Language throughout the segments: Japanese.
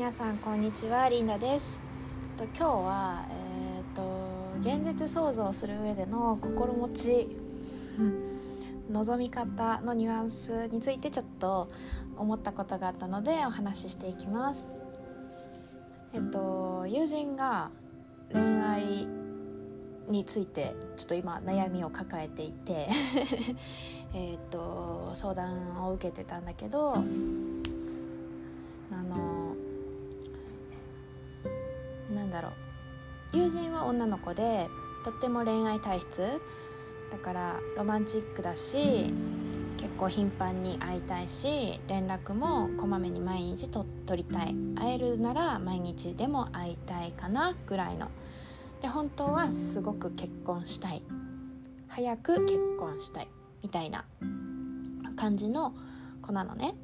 皆さんこんにちはリンダです。と今日はえっ、と現実創造する上での心持ち 望み方のニュアンスについてちょっと思ったことがあったのでお話ししていきます。えっと友人が恋愛についてちょっと今悩みを抱えていて えっと相談を受けてたんだけどだろう。友人は女の子でとっても恋愛体質。だからロマンチックだし結構頻繁に会いたいし連絡もこまめに毎日と取りたい。会えるなら毎日でも会いたいかなぐらいの。で本当はすごく結婚したい。早く結婚したい。みたいな。感じの子なのね。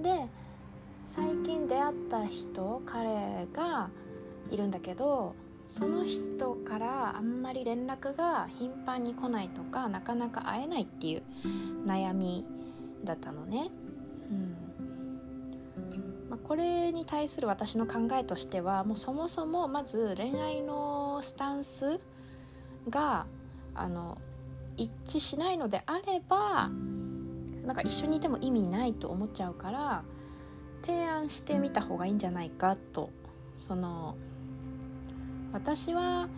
で最近出会った人彼がいるんだけどその人からあんまり連絡が頻繁に来ないとかなかなか会えないっていう悩みだったのね。うんまあ、これに対する私の考えとしてはもうそもそもまず恋愛のスタンスがあの一致しないのであればなんか一緒にいても意味ないと思っちゃうから提案してみた方がいいんじゃないかとその私は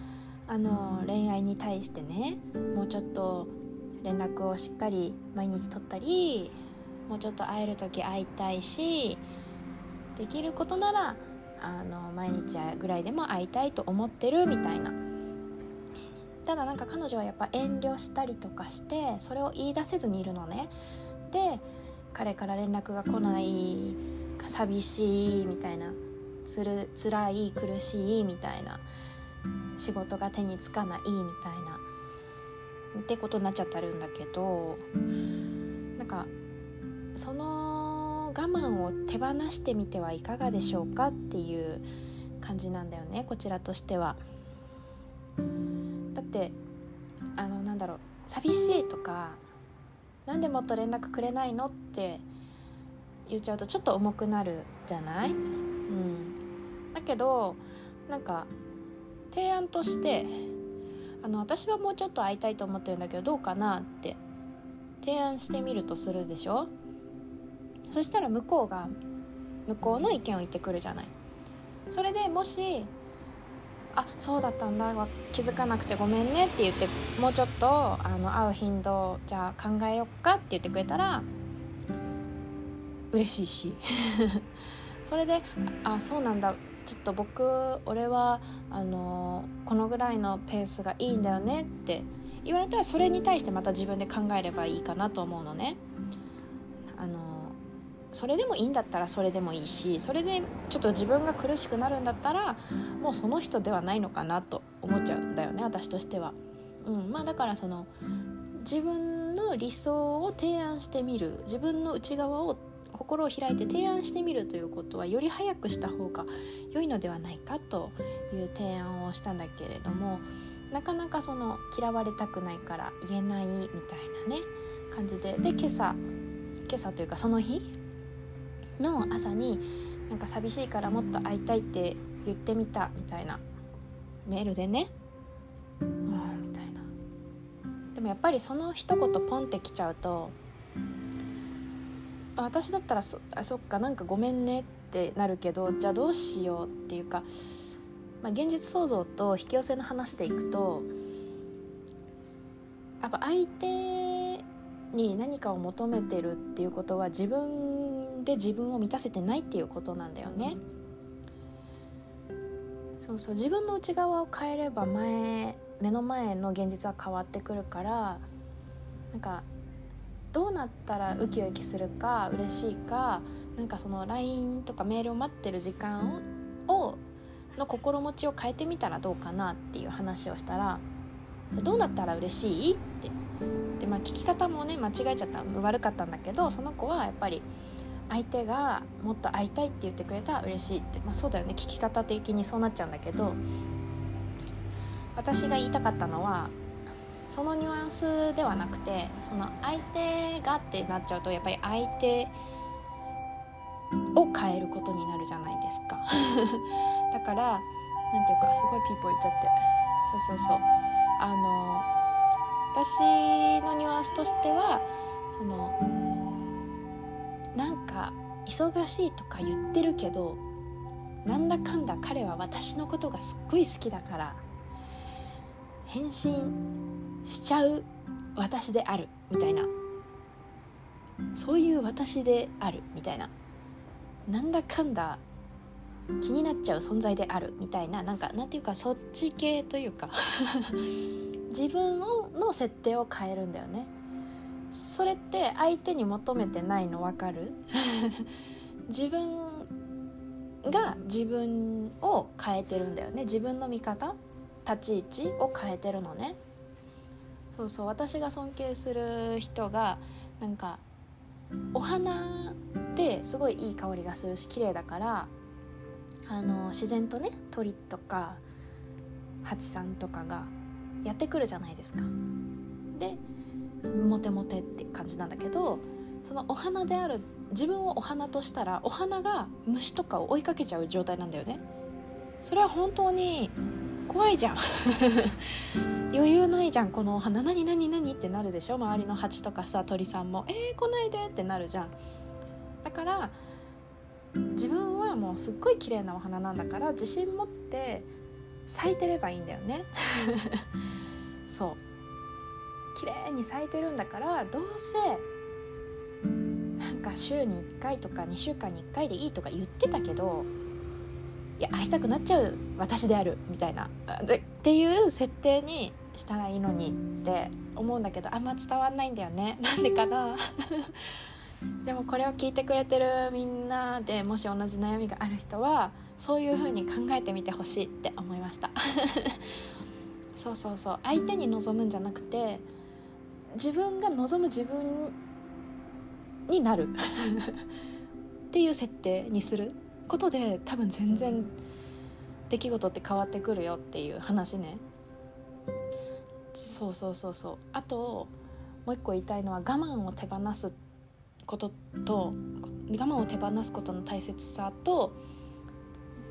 あの恋愛に対してねもうちょっと連絡をしっかり毎日取ったりもうちょっと会える時会いたいしできることならあの毎日ぐらいでも会いたいと思ってるみたいな。ただなんか彼女はやっぱ遠慮したりとかしてそれを言い出せずにいるのね。で彼から連絡が来ない寂しいみたいな。つる辛い苦しいみたいな。仕事が手につかないみたいな。ってことになっちゃってるんだけどなんかその我慢を手放してみてはいかがでしょうかっていう感じなんだよねこちらとしては。だってあのなんだろう寂しいとかなんでもっと連絡くれないのって言っちゃうとちょっと重くなるじゃない、うん、だけどなんか提案としてあの私はもうちょっと会いたいと思ってるんだけどどうかなって提案してみるとするでしょ？そしたら向こうが向こうの意見を言ってくるじゃない。それでもし「あそうだったんだ気づかなくてごめんね」って言ってもうちょっとあの会う頻度じゃあ考えよっかって言ってくれたら嬉しいし。それで「あそうなんだちょっと僕俺はあのこのぐらいのペースがいいんだよね」って言われたらそれに対してまた自分で考えればいいかなと思うのね。あのそれでもいいんだったらそれでもいいしそれでちょっと自分が苦しくなるんだったらもうその人ではないのかなと思っちゃうんだよね私としては。うん、まあだからその自分の理想を提案してみる自分の内側を心を開いて提案してみるということはより早くした方が良いのではないかという提案をしたんだけれどもなかなかその嫌われたくないから言えないみたいなね感じで。で今朝今朝というかその日の朝になんか寂しいからもっと会いたいって言ってみたみたいなメールでね。うんみたいな。でもやっぱりその一言ポンってきちゃうと私だったらそあそっかなんかごめんねってなるけどじゃあどうしようっていうか、まあ、現実創造と引き寄せの話でいくとやっぱ相手に何かを求めてるっていうことは自分で自分を満たせてないっていうことなんだよね。そうそう自分の内側を変えれば前目の前の現実は変わってくるからなんかどうなったらウキウキするか嬉しいかなんかその LINE とかメールを待ってる時間をの心持ちを変えてみたらどうかなっていう話をしたらどうなったら嬉しい？って。で、まあ、聞き方もね間違えちゃった悪かったんだけどその子はやっぱり相手がもっと会いたいって言ってくれたら嬉しいって、まあ、そうだよね。聞き方的にそうなっちゃうんだけど私が言いたかったのはそのニュアンスではなくてその相手がってなっちゃうとやっぱり相手を変えることになるじゃないですか。だからなんていうかすごいピーポー言っちゃって。そうそうそう。あの私のニュアンスとしてはそのなんか忙しいとか言ってるけどなんだかんだ彼は私のことがすっごい好きだから返信しちゃう私であるみたいな。そういう私であるみたいな。なんだかんだ気になっちゃう存在であるみたいな。なんかなんていうかそっち系というか。自分をの設定を変えるんだよね。それって相手に求めてないの分かる？自分が自分を変えてるんだよね。自分の見方？立ち位置を変えてるのねそうそう私が尊敬する人がなんかお花ってすごいいい香りがするし綺麗だからあの自然とね鳥とか蜂さんとかがやってくるじゃないですか。でモテモテって感じなんだけどそのお花である自分をお花としたらお花が虫とかを追いかけちゃう状態なんだよね。それは本当に怖いじゃん。余裕ないじゃんこのお花。何何何ってなるでしょ？周りの蜂とかさ鳥さんも「えー、来ないで」ってなるじゃん。だから自分はもうすっごい綺麗なお花なんだから自信持って咲いてればいいんだよね。そう。綺麗に咲いてるんだからどうせなんか週に1回とか2週間に1回でいいとか言ってたけどいや会いたくなっちゃう私であるみたいな。でっていう設定にしたらいいのにって思うんだけどあんま伝わんないんだよね。なんでかな。でもこれを聞いてくれてるみんなでもし同じ悩みがある人はそういう風に考えてみてほしいって思いました。そうそうそう。相手に望むんじゃなくて自分が望む自分になる。っていう設定にする。ことで多分全然出来事って変わってくるよっていう話ね。そうそうそうそう。あともう一個言いたいのは我慢を手放すことと我慢を手放すことの大切さと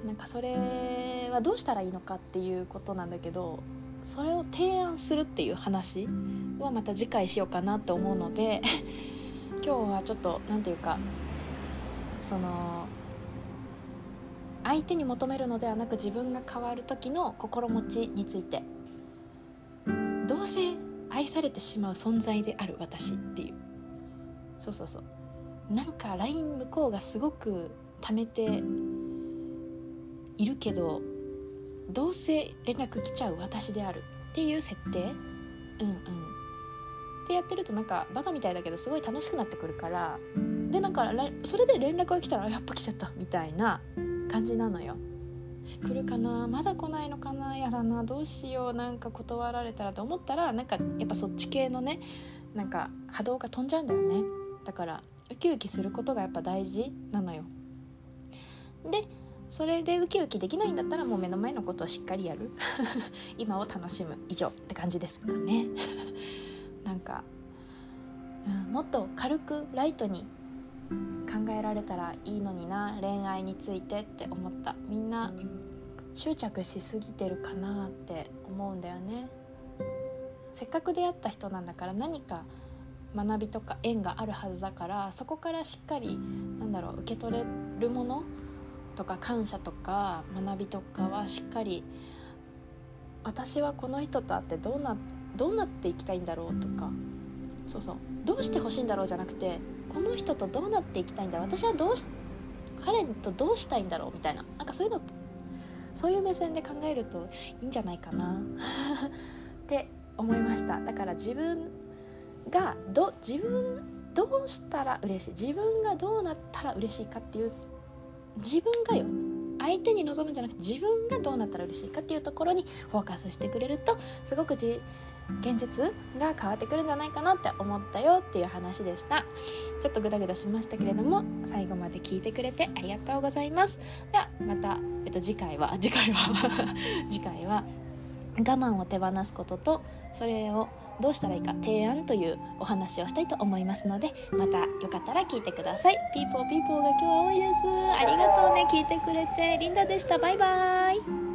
なんかそれはどうしたらいいのかっていうことなんだけどそれを提案するっていう話はまた次回しようかなと思うので 今日はちょっと何て言うかその相手に求めるのではなく自分が変わる時の心持ちについて。どうせ愛されてしまう存在である私っていう。そうそうそう。なんか LINE 向こうがすごく貯めているけどどうせ連絡来ちゃう私であるっていう設定？うんうん。ってやってるとなんかバカみたいだけどすごい楽しくなってくるから。でなんかそれで連絡が来たらやっぱ来ちゃったみたいな。感じなのよ。来るかな？まだ来ないのかな？やだな。どうしよう。なんか断られたらと思ったらなんかやっぱそっち系のねなんか波動が飛んじゃうんだよね。だからウキウキすることがやっぱ大事なのよ。でそれでウキウキできないんだったらもう目の前のことをしっかりやる。今を楽しむ。以上って感じですかね。なんか、うん、もっと軽くライトにえられたらいいのにな恋愛についてって思った。みんな執着しすぎてるかなって思うんだよね。せっかく出会った人なんだから何か学びとか縁があるはずだからそこからしっかりなんだろう受け取れるものとか感謝とか学びとかはしっかり私はこの人と会ってどうなどうなっていきたいんだろうとかそうそう。どうしてほしいんだろうじゃなくてこの人とどうなっていきたいんだ私はどうし彼とどうしたいんだろうみたいな。なんかそういうのそういう目線で考えるといいんじゃないかな。って思いました。だから自分がど自分どうしたら嬉しい？自分がどうなったら嬉しいかっていう自分がよ。相手に望むんじゃなくて自分がどうなったら嬉しいかっていうところにフォーカスしてくれるとすごくじ現実が変わってくるんじゃないかなって思ったよっていう話でした。ちょっとグダグダしましたけれども最後まで聞いてくれてありがとうございます。ではまた、えっと、次回は 次回は 次回は我慢を手放すこととそれをどうしたらいいか提案というお話をしたいと思いますのでまたよかったら聞いてください。ピーポーピーポーが今日は多いです。ありがとうね。聞いてくれて。リンダでした。バイバーイ。